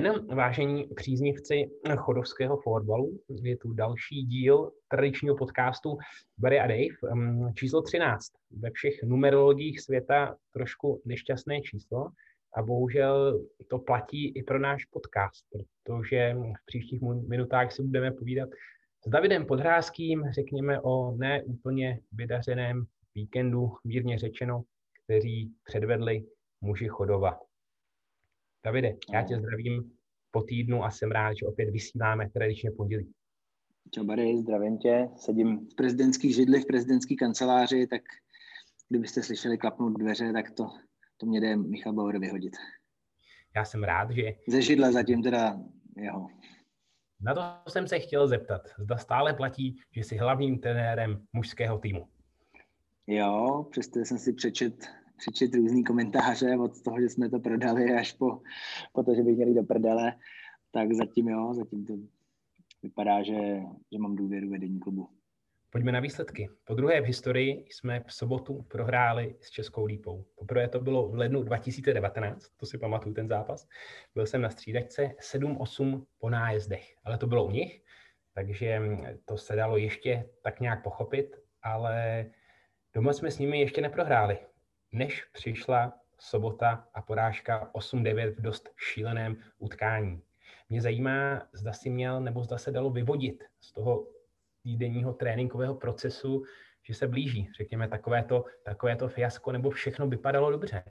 den, vážení příznivci chodovského fotbalu. Je tu další díl tradičního podcastu Barry a Dave, mm, číslo 13. Ve všech numerologiích světa trošku nešťastné číslo a bohužel to platí i pro náš podcast, protože v příštích minutách si budeme povídat s Davidem Podrázkým, řekněme o neúplně vydařeném víkendu, mírně řečeno, kteří předvedli muži Chodova. Davide, já tě zdravím po týdnu a jsem rád, že opět vysíláme tradičně pondělí. Čau Barry, zdravím tě. Sedím v prezidentských židlích, v prezidentské kanceláři, tak kdybyste slyšeli klapnout dveře, tak to, to mě jde Michal Bauer vyhodit. Já jsem rád, že... Ze židle zatím teda jeho. Na to jsem se chtěl zeptat. Zda stále platí, že jsi hlavním trenérem mužského týmu. Jo, přesto jsem si přečet přečet různý komentáře od toho, že jsme to prodali až po, po to, že bych měli do prdele, tak zatím jo, zatím to vypadá, že, že mám důvěru vedení klubu. Pojďme na výsledky. Po druhé v historii jsme v sobotu prohráli s Českou lípou. Poprvé to bylo v lednu 2019, to si pamatuju ten zápas. Byl jsem na střídačce 7-8 po nájezdech, ale to bylo u nich, takže to se dalo ještě tak nějak pochopit, ale doma jsme s nimi ještě neprohráli než přišla sobota a porážka 8-9 v dost šíleném utkání. Mě zajímá, zda si měl nebo zda se dalo vyvodit z toho týdenního tréninkového procesu, že se blíží, řekněme, takovéto, takovéto fiasko, nebo všechno vypadalo dobře?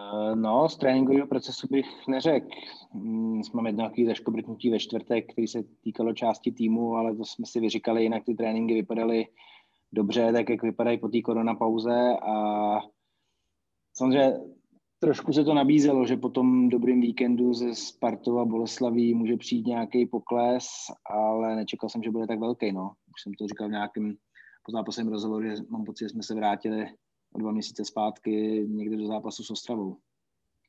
Eh, no, z tréninkového procesu bych neřekl. Mm, jsme měli nějaký zaškobrtnutí ve čtvrtek, který se týkalo části týmu, ale to jsme si vyříkali, jinak ty tréninky vypadaly dobře, tak jak vypadají po té koronapauze a samozřejmě trošku se to nabízelo, že po tom dobrým víkendu ze Spartou a Boleslaví může přijít nějaký pokles, ale nečekal jsem, že bude tak velký. No. Už jsem to říkal v nějakém pozápasovém rozhovoru, že mám pocit, že jsme se vrátili o dva měsíce zpátky někde do zápasu s Ostravou.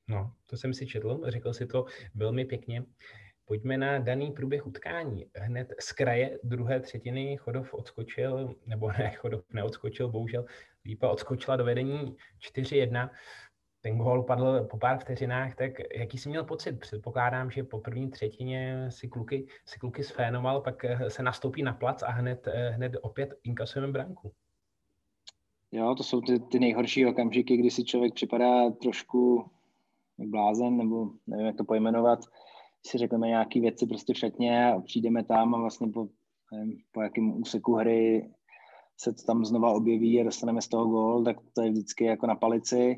No, to jsem si četl, řekl si to velmi pěkně. Pojďme na daný průběh utkání. Hned z kraje druhé třetiny Chodov odskočil, nebo ne, Chodov neodskočil, bohužel Lípa odskočila do vedení 4-1. Ten gól padl po pár vteřinách, tak jaký jsi měl pocit? Předpokládám, že po první třetině si kluky, si kluky sfénoval, pak se nastoupí na plac a hned, hned opět inkasujeme branku. Jo, to jsou ty, ty nejhorší okamžiky, kdy si člověk připadá trošku blázen, nebo nevím, jak to pojmenovat si řekneme nějaké věci prostě všetně a přijdeme tam a vlastně po, nevím, po jakém úseku hry se to tam znova objeví a dostaneme z toho gól, tak to je vždycky jako na palici.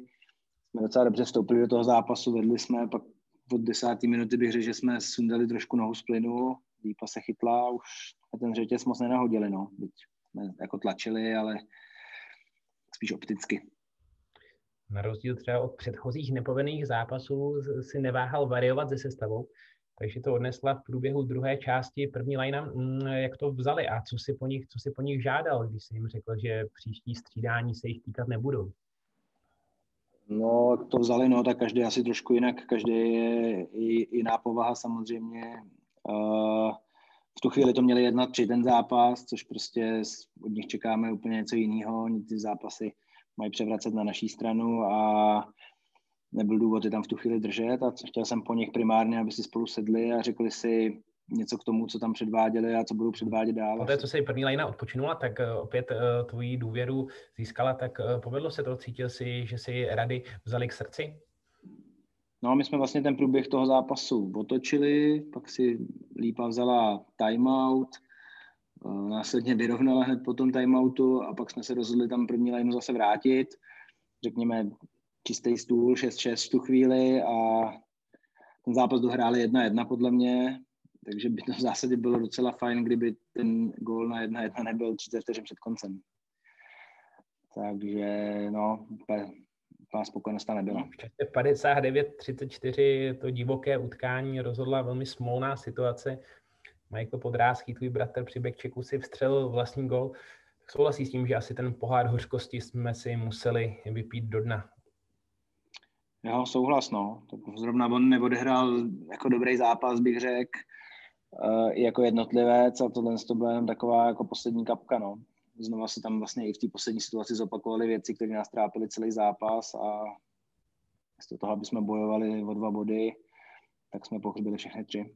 Jsme docela dobře vstoupili do toho zápasu, vedli jsme, pak od desáté minuty bych řekl, že jsme sundali trošku nohu z plynu, Lípa se chytla, už ten řetěz moc nenahodili, no. Byť jsme jako tlačili, ale spíš opticky. Na rozdíl třeba od předchozích nepovedených zápasů si neváhal variovat se sestavou takže to odnesla v průběhu druhé části první lajna, mm, jak to vzali a co si po nich, co si po nich žádal, když si jim řekl, že příští střídání se jich týkat nebudou. No, to vzali, no, tak každý asi trošku jinak, každý je jiná povaha samozřejmě. v tu chvíli to měli jedna tři ten zápas, což prostě od nich čekáme úplně něco jiného. Ty zápasy mají převracet na naší stranu a nebyl důvod je tam v tu chvíli držet a chtěl jsem po nich primárně, aby si spolu sedli a řekli si něco k tomu, co tam předváděli a co budou předvádět dál. Poté, co se první lajna odpočinula, tak eh, opět eh, tvoji důvěru získala, tak eh, povedlo se to, cítil si, že si rady vzali k srdci? No, my jsme vlastně ten průběh toho zápasu otočili, pak si Lípa vzala timeout, následně vyrovnala hned po tom timeoutu a pak jsme se rozhodli tam první lineu zase vrátit. Řekněme, čistý stůl 6-6 v tu chvíli a ten zápas dohráli 1-1 podle mě, takže by to v zásadě bylo docela fajn, kdyby ten gól na 1-1 nebyl 30 vteřin před koncem. Takže no, úplně, spokojenost nebyla. V čase 59-34 to divoké utkání rozhodla velmi smolná situace. Michael Podrázký, tvůj bratr při backchecku si vstřelil vlastní gol. Souhlasí s tím, že asi ten pohár hořkosti jsme si museli vypít do dna. Jo, souhlas, no. Zrovna on neodehrál jako dobrý zápas, bych řekl, uh, jako jednotlivec a tohle to byla jenom taková jako poslední kapka, no. Znova se tam vlastně i v té poslední situaci zopakovaly věci, které nás trápily celý zápas a z toho, aby jsme bojovali o dva body, tak jsme pochlubili všechny tři.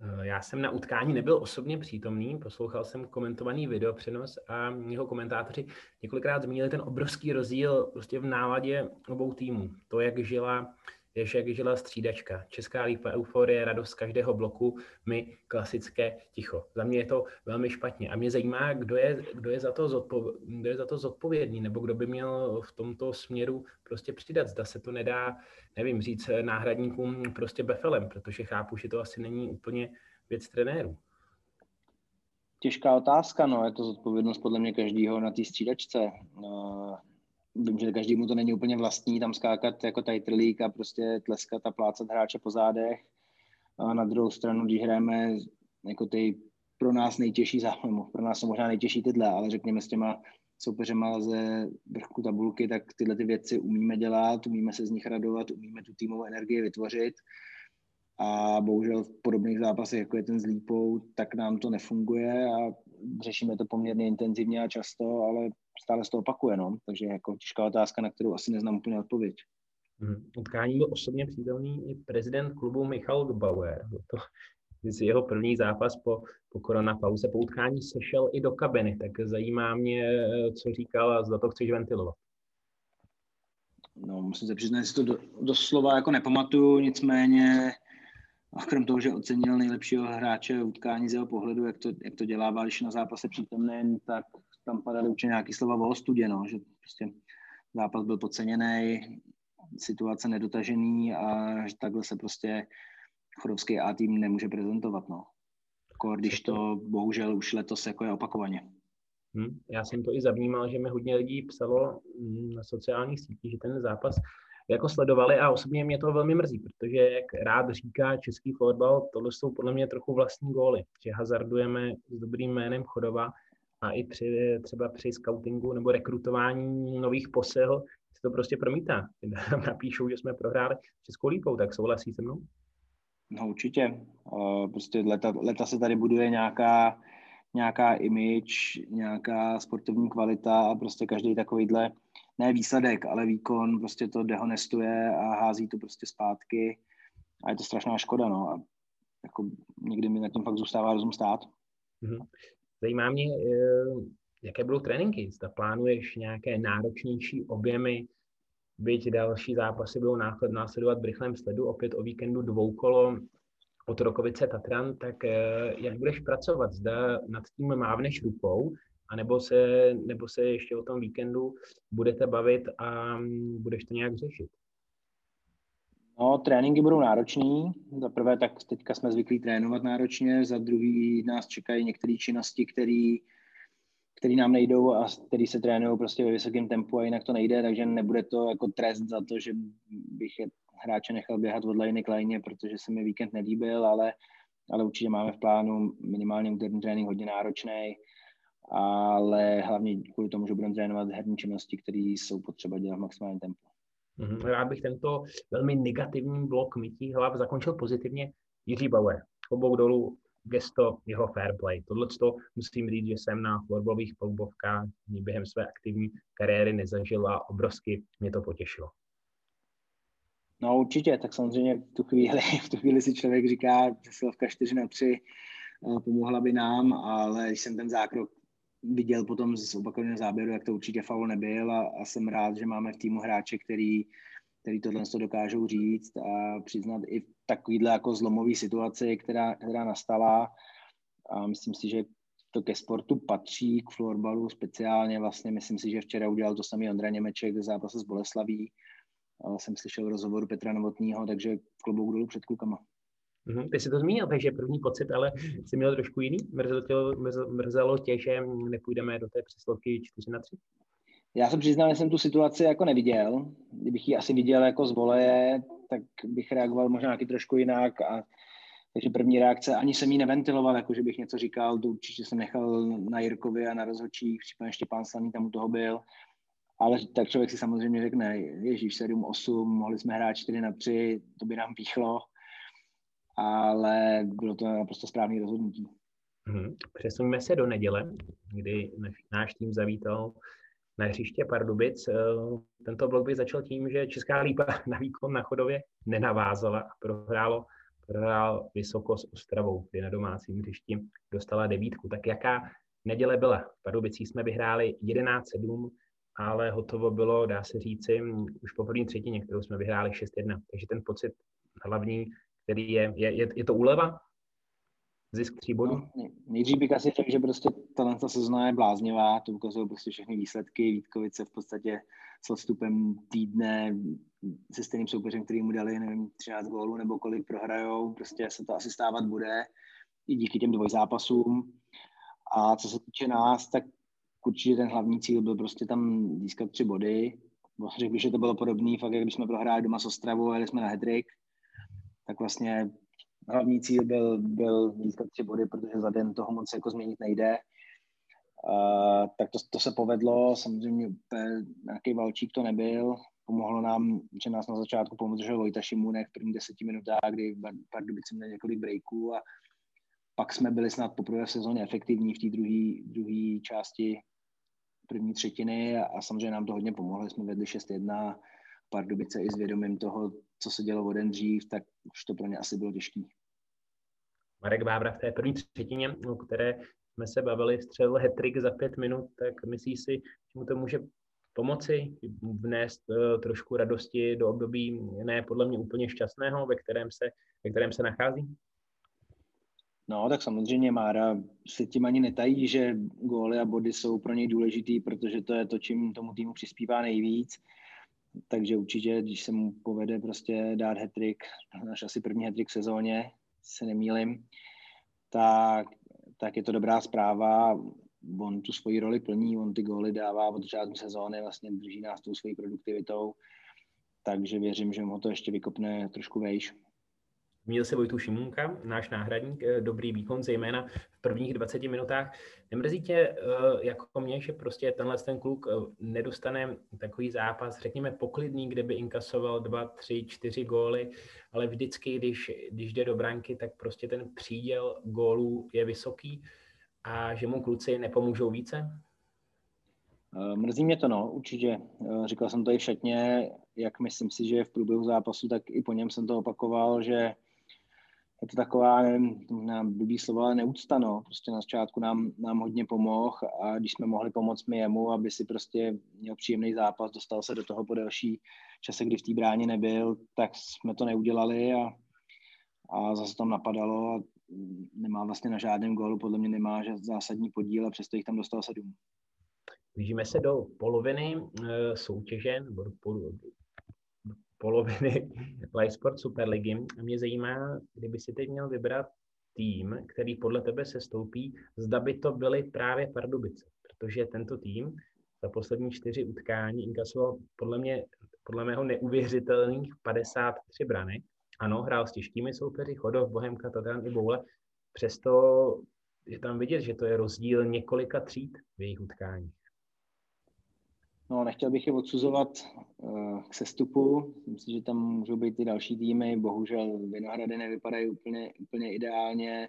Eh, já jsem na utkání nebyl osobně přítomný, poslouchal jsem komentovaný video přenos a jeho komentátoři několikrát zmínili ten obrovský rozdíl prostě v náladě obou týmů. To, jak žila je, jak žila střídačka. Česká lípa, euforie, radost každého bloku, my klasické ticho. Za mě je to velmi špatně. A mě zajímá, kdo je, kdo je, za, to zodpov, kdo je za to zodpovědný, nebo kdo by měl v tomto směru prostě přidat. Zda se to nedá, nevím, říct náhradníkům prostě befelem, protože chápu, že to asi není úplně věc trenérů. Těžká otázka, no, je to zodpovědnost podle mě každého na té střídačce. No, vím, že každému to není úplně vlastní, tam skákat jako title league a prostě tleskat a plácat hráče po zádech. A na druhou stranu, když hrajeme jako ty pro nás nejtěžší zápas, pro nás jsou možná nejtěžší tyhle, ale řekněme s těma soupeřema ze vrchu tabulky, tak tyhle ty věci umíme dělat, umíme se z nich radovat, umíme tu týmovou energii vytvořit a bohužel v podobných zápasech, jako je ten s Lípou, tak nám to nefunguje a řešíme to poměrně intenzivně a často, ale stále se to opakuje, no. takže jako těžká otázka, na kterou asi neznám úplně odpověď. Hmm. Utkání byl osobně přítomný i prezident klubu Michal Gbauer. To z jeho první zápas po, po koronapauze, po utkání sešel i do kabiny, tak zajímá mě, co říkal a zda to chceš ventilovat. No, musím se přiznat, že si to do, doslova jako nepamatuju, nicméně a krom toho, že ocenil nejlepšího hráče utkání z jeho pohledu, jak to, jak to dělá, když na zápase přítomný, tak tam padaly určitě nějaké slova o studě, no, že prostě zápas byl podceněný, situace nedotažený a že takhle se prostě chodovský A tým nemůže prezentovat, no. Jako když to bohužel už letos jako je opakovaně. Hmm. Já jsem to i zavnímal, že mi hodně lidí psalo mm, na sociálních sítích, že ten zápas jako sledovali a osobně mě to velmi mrzí, protože jak rád říká český fotbal, tohle jsou podle mě trochu vlastní góly, že hazardujeme s dobrým jménem Chodova a i při, třeba při scoutingu nebo rekrutování nových posil se to prostě promítá. Napíšou, že jsme prohráli Českou lípou, tak souhlasí se mnou? No určitě. Prostě leta, leta se tady buduje nějaká, nějaká image, nějaká sportovní kvalita a prostě každý takovýhle ne výsledek, ale výkon prostě to dehonestuje a hází to prostě zpátky a je to strašná škoda, no. A jako někdy mi na tom fakt zůstává rozum stát. Mhm. Zajímá mě, eh, jaké budou tréninky. Zda plánuješ nějaké náročnější objemy, byť další zápasy budou následovat v rychlém sledu, opět o víkendu dvoukolo od Rokovice Tatran, tak eh, jak budeš pracovat? Zda nad tím mávneš rukou, anebo se, nebo se ještě o tom víkendu budete bavit a mm, budeš to nějak řešit? No, tréninky budou náročný. Za prvé, tak teďka jsme zvyklí trénovat náročně, za druhý nás čekají některé činnosti, které který nám nejdou a který se trénují prostě ve vysokém tempu a jinak to nejde, takže nebude to jako trest za to, že bych je hráče nechal běhat od lajny k lajně, protože se mi víkend nelíbil, ale, ale určitě máme v plánu minimálně úterní trénink hodně náročný ale hlavně kvůli tomu, že budeme trénovat herní činnosti, které jsou potřeba dělat v maximálním tempu. Rád bych tento velmi negativní blok mytí hlav zakončil pozitivně. Jiří Bauer, obou dolů gesto jeho fair play. Tohle to musím říct, že jsem na florbalových palubovkách během své aktivní kariéry nezažil a obrovsky mě to potěšilo. No určitě, tak samozřejmě v tu chvíli, v tu chvíli si člověk říká, že slovka 4 na 3 eh, pomohla by nám, ale když jsem ten zákrok viděl potom z opakovaného záběru, jak to určitě faul nebyl a, a jsem rád, že máme v týmu hráče, který, který tohle to dokážou říct a přiznat i takovýhle jako zlomový situaci, která, která nastala. A myslím si, že to ke sportu patří, k florbalu speciálně. Vlastně myslím si, že včera udělal to samý Ondra Němeček v zápase s Boleslaví. Jsem slyšel v rozhovoru Petra Novotního, takže klobouk dolů před klukama. Mm-hmm. Ty jsi to zmínil, takže první pocit, ale jsi měl trošku jiný? Mrzelo tě, mrzelo tě, že nepůjdeme do té přeslovky 4 na 3? Já jsem přiznal, že jsem tu situaci jako neviděl. Kdybych ji asi viděl jako z voleje, tak bych reagoval možná nějaký trošku jinak. A, takže první reakce, ani jsem ji neventiloval, jako že bych něco říkal, to určitě jsem nechal na Jirkovi a na rozhodčích, případně Štěpán Slaný tam u toho byl. Ale tak člověk si samozřejmě řekne, ježíš 7-8, mohli jsme hrát 4 na 3, to by nám píchlo ale bylo to naprosto správné rozhodnutí. Hmm. Přesuneme se do neděle, kdy náš tým zavítal na hřiště Pardubic. Tento blok by začal tím, že Česká lípa na výkon na chodově nenavázala a prohrálo, prohrál vysoko s Ostravou, kdy na domácím hřišti dostala devítku. Tak jaká neděle byla? V Pardubicích jsme vyhráli 11-7, ale hotovo bylo, dá se říci, už po první třetině, kterou jsme vyhráli 6-1. Takže ten pocit hlavní, který je, je, je, je to úleva? Zisk tří bodů? No, nejdřív bych asi řekl, že prostě ta sezóna je bláznivá, to ukazují prostě všechny výsledky. Vítkovice v podstatě s odstupem týdne se stejným soupeřem, který mu dali, nevím, 13 gólů nebo kolik prohrajou, prostě se to asi stávat bude i díky těm dvojzápasům. A co se týče nás, tak určitě ten hlavní cíl byl prostě tam získat tři body. Řekl bych, že to bylo podobné, fakt jak když jsme prohráli doma s Ostravou, jeli jsme na Hedrick, tak vlastně hlavní cíl byl, byl získat tři body, protože za den toho moc jako změnit nejde. Uh, tak to, to se povedlo, samozřejmě nějaký valčík to nebyl, pomohlo nám, že nás na začátku pomohl Vojta Šimunek v první deseti minutách, kdy Pardubice měl několik breaků a pak jsme byli snad poprvé v sezóně efektivní v té druhé části první třetiny a, samozřejmě nám to hodně pomohlo. Jsme vedli 6-1, Pardubice i s vědomím toho, co se dělo o den dřív, tak už to pro ně asi bylo těžký. Marek Bábra v té první třetině, o které jsme se bavili, střelil hetrik za pět minut, tak myslíš si, že mu to může pomoci, vnést uh, trošku radosti do období ne podle mě úplně šťastného, ve kterém se, ve kterém se nachází? No, tak samozřejmě Mára se tím ani netají, že góly a body jsou pro něj důležitý, protože to je to, čím tomu týmu přispívá nejvíc. Takže určitě, když se mu povede prostě dát hetrik, náš asi první hetrik v sezóně, se nemýlim, tak, tak je to dobrá zpráva. On tu svoji roli plní, on ty góly dává od začátku sezóny, vlastně drží nás tou svojí produktivitou, takže věřím, že mu to ještě vykopne trošku vejš. Měl se Vojtu Šimunka, náš náhradník, eh, dobrý výkon, zejména v prvních 20 minutách. Nemrzí tě, eh, jako mě, že prostě tenhle ten kluk eh, nedostane takový zápas, řekněme poklidný, kde by inkasoval dva, tři, čtyři góly, ale vždycky, když, když jde do branky, tak prostě ten příděl gólů je vysoký a že mu kluci nepomůžou více? Mrzí mě to, no, určitě. Říkal jsem to i v šatně, jak myslím si, že v průběhu zápasu, tak i po něm jsem to opakoval, že je to taková, nevím, blbý slova, ale neúcta, no. Prostě na začátku nám, nám hodně pomohl a když jsme mohli pomoct mi jemu, aby si prostě měl příjemný zápas, dostal se do toho po delší čase, kdy v té bráně nebyl, tak jsme to neudělali a, a zase tam napadalo a nemá vlastně na žádném gólu, podle mě nemá zásadní podíl a přesto jich tam dostal sedm. Blížíme se do poloviny e, soutěže, nebo do, poloviny Live Sport Superligy. Mě zajímá, kdyby si teď měl vybrat tým, který podle tebe se stoupí, zda by to byly právě Pardubice, protože tento tým za poslední čtyři utkání inkasoval podle mě, podle mého neuvěřitelných 53 branek. Ano, hrál s těžkými soupeři, Chodov, Bohemka, Tatran i Boule, přesto je tam vidět, že to je rozdíl několika tříd v jejich utkáních. No, nechtěl bych je odsuzovat uh, k sestupu. Myslím, že tam můžou být i další týmy. Bohužel Vinohrady nevypadají úplně, úplně ideálně.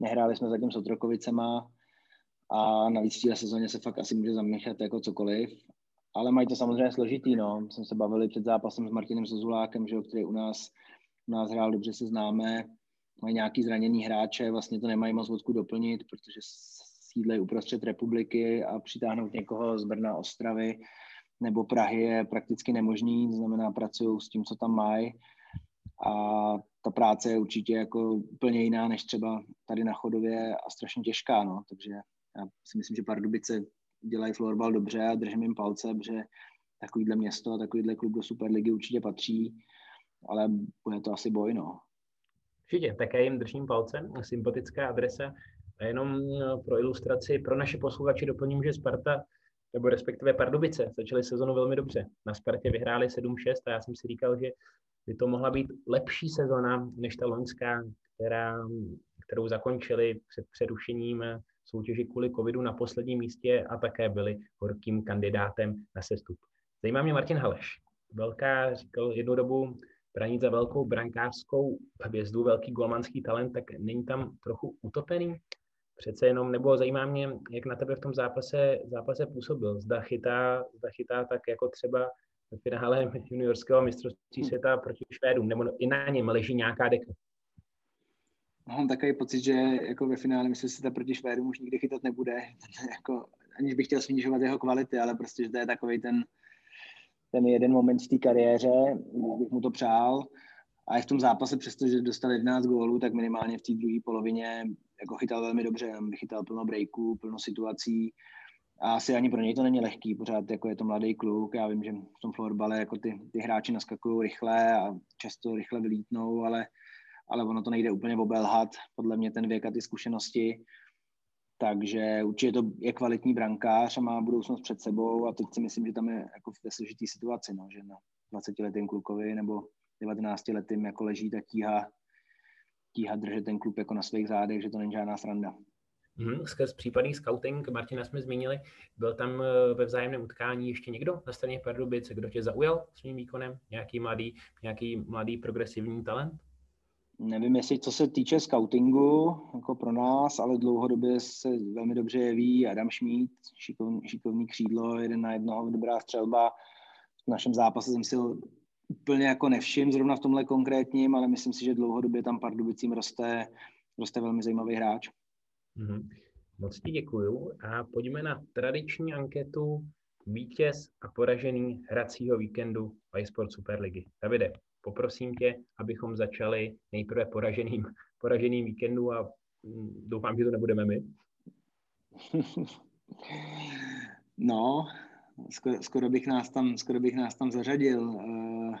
Nehráli jsme zatím s Otrokovicema a navíc v sezóně se fakt asi může zamíchat jako cokoliv. Ale mají to samozřejmě složitý, no. Jsme se bavili před zápasem s Martinem Sozulákem, že, který u nás, u nás hrál, dobře se známe. Mají nějaký zraněný hráče, vlastně to nemají moc vodku doplnit, protože sídlejí uprostřed republiky a přitáhnout někoho z Brna, Ostravy nebo Prahy je prakticky nemožný, znamená pracují s tím, co tam mají a ta práce je určitě jako úplně jiná než třeba tady na Chodově a strašně těžká, no, takže já si myslím, že Pardubice dělají florbal dobře a držím jim palce, protože takovýhle město a takovýhle klub do Superligy určitě patří, ale bude to asi boj, no. Určitě, také jim držím palce, sympatická adresa. A jenom pro ilustraci, pro naše posluchače doplním, že Sparta nebo respektive Pardubice, začaly sezonu velmi dobře. Na Spartě vyhráli 7-6 a já jsem si říkal, že by to mohla být lepší sezona než ta loňská, která, kterou zakončili před přerušením soutěži kvůli covidu na posledním místě a také byli horkým kandidátem na sestup. Zajímá mě Martin Haleš. Velká, říkal jednu dobu, branit za velkou brankářskou hvězdu, velký golmanský talent, tak není tam trochu utopený? Přece jenom, nebo zajímá mě, jak na tebe v tom zápase, zápase působil. Zda chytá, zda chytá tak jako třeba v finále juniorského mistrovství světa proti Švédům, nebo i na něm leží nějaká deka. Mám takový pocit, že jako ve finále myslím že proti Švédům už nikdy chytat nebude. jako, aniž bych chtěl snižovat jeho kvality, ale prostě, že to je takový ten, ten jeden moment v té kariéře, bych mu to přál. A i v tom zápase, přestože dostal 11 gólů, tak minimálně v té druhé polovině jako chytal velmi dobře, chytal plno breaků, plno situací. A asi ani pro něj to není lehký, pořád jako je to mladý kluk. Já vím, že v tom florbale jako ty, ty hráči naskakují rychle a často rychle vylítnou, ale ale ono to nejde úplně obelhat, podle mě ten věk a ty zkušenosti. Takže určitě to je kvalitní brankář a má budoucnost před sebou a teď si myslím, že tam je jako v té složitý situaci, no, že na 20 letým klukovi nebo 19 letým jako leží ta tíha, tíha držet ten klub jako na svých zádech, že to není žádná sranda. Mm, skrz případný scouting, Martina jsme zmínili, byl tam eh, ve vzájemném utkání ještě někdo na straně Pardubice, kdo tě zaujal svým výkonem? Nějaký mladý, nějaký mladý progresivní talent? Nevím, jestli co se týče scoutingu, jako pro nás, ale dlouhodobě se velmi dobře jeví Adam Šmít, šikovný, šikovný křídlo, jeden na jednoho, dobrá střelba. V našem zápase jsem si úplně jako nevšim zrovna v tomhle konkrétním, ale myslím si, že dlouhodobě tam Pardubicím roste, roste velmi zajímavý hráč. Mm-hmm. Moc ti děkuju a pojďme na tradiční anketu vítěz a poražený hracího víkendu iSport Superligy. Davide, poprosím tě, abychom začali nejprve poraženým, poraženým víkendu a mm, doufám, že to nebudeme my. No, skoro, skoro, bych nás tam, skoro bych nás tam zařadil, uh,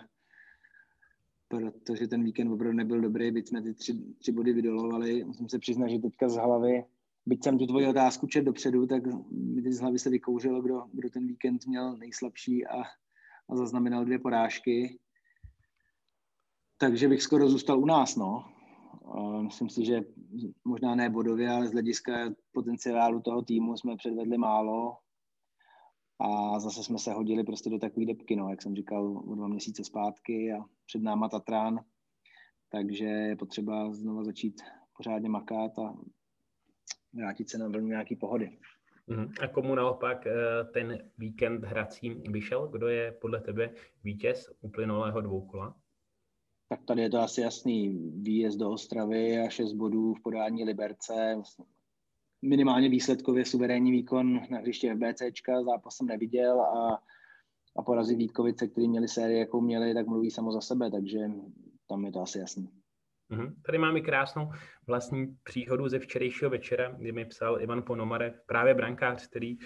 protože ten víkend opravdu nebyl dobrý, byť jsme ty tři, tři body vydolovali. Musím se přiznat, že teďka z hlavy, byť jsem tu tvoji otázku čet dopředu, tak mi teď z hlavy se vykouřilo, kdo, kdo ten víkend měl nejslabší a, a zaznamenal dvě porážky takže bych skoro zůstal u nás, no. Myslím si, že možná ne bodově, ale z hlediska potenciálu toho týmu jsme předvedli málo a zase jsme se hodili prostě do takové depky, no, jak jsem říkal, o dva měsíce zpátky a před náma Tatran, takže je potřeba znova začít pořádně makat a vrátit se na vlnu nějaký pohody. Mhm. A komu naopak eh, ten víkend hrací vyšel? Kdo je podle tebe vítěz uplynulého dvoukola? Tak tady je to asi jasný. Výjezd do Ostravy a 6 bodů v podání Liberce. Minimálně výsledkově suverénní výkon na hřiště FBCčka, zápas jsem neviděl a, a porazit Vítkovice, který měli sérii, jakou měli, tak mluví samo za sebe, takže tam je to asi jasný. Mm-hmm. Tady máme krásnou vlastní příhodu ze včerejšího večera, kdy mi psal Ivan Ponomarev, právě brankář, který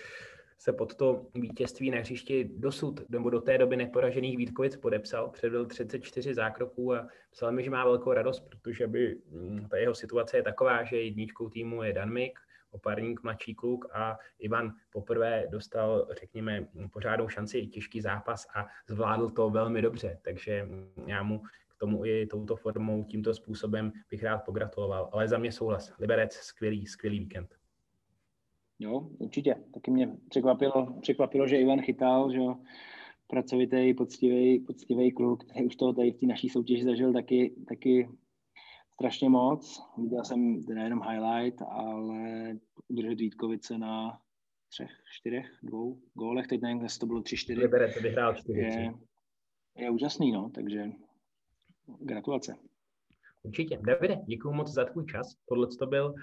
se pod to vítězství na hřišti dosud nebo do té doby neporažených Vítkovic podepsal, předvedl 34 zákroků a psal mi, že má velkou radost, protože by mm, ta jeho situace je taková, že jedničkou týmu je Danmik, oparník, mladší kluk a Ivan poprvé dostal, řekněme, pořádnou šanci, těžký zápas a zvládl to velmi dobře, takže já mu k tomu i touto formou, tímto způsobem bych rád pogratuloval. Ale za mě souhlas. Liberec, skvělý, skvělý víkend. Jo, určitě. Taky mě překvapilo, překvapilo že Ivan chytal, že pracovitý, poctivý, poctivý kluk, který už toho tady v té naší soutěži zažil taky, taky strašně moc. Viděl jsem teda jenom highlight, ale udržet Vítkovice na třech, čtyřech, dvou gólech, teď nevím, jestli to bylo tři, čtyři. Vybere, to vyhrál čtyři. Je, je úžasný, no, takže gratulace. Určitě. Davide, děkuji moc za tvůj čas. Tohle to byl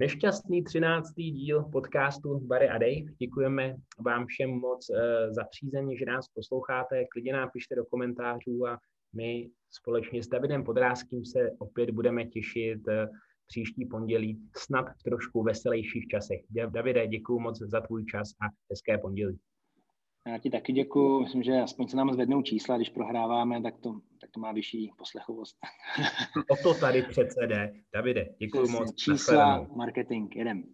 Nešťastný třináctý díl podcastu Bary a Dave. Děkujeme vám všem moc eh, za přízeň, že nás posloucháte. Klidně nám pište do komentářů a my společně s Davidem Podrázkým se opět budeme těšit eh, příští pondělí, snad v trošku veselějších časech. Davide, děkuji moc za tvůj čas a hezké pondělí. Já ti taky děkuji. Myslím, že aspoň se nám zvednou čísla, když prohráváme, tak to, tak to má vyšší poslechovost. o to tady přece jde. Davide, děkuji moc. Čísla, marketing, jedem.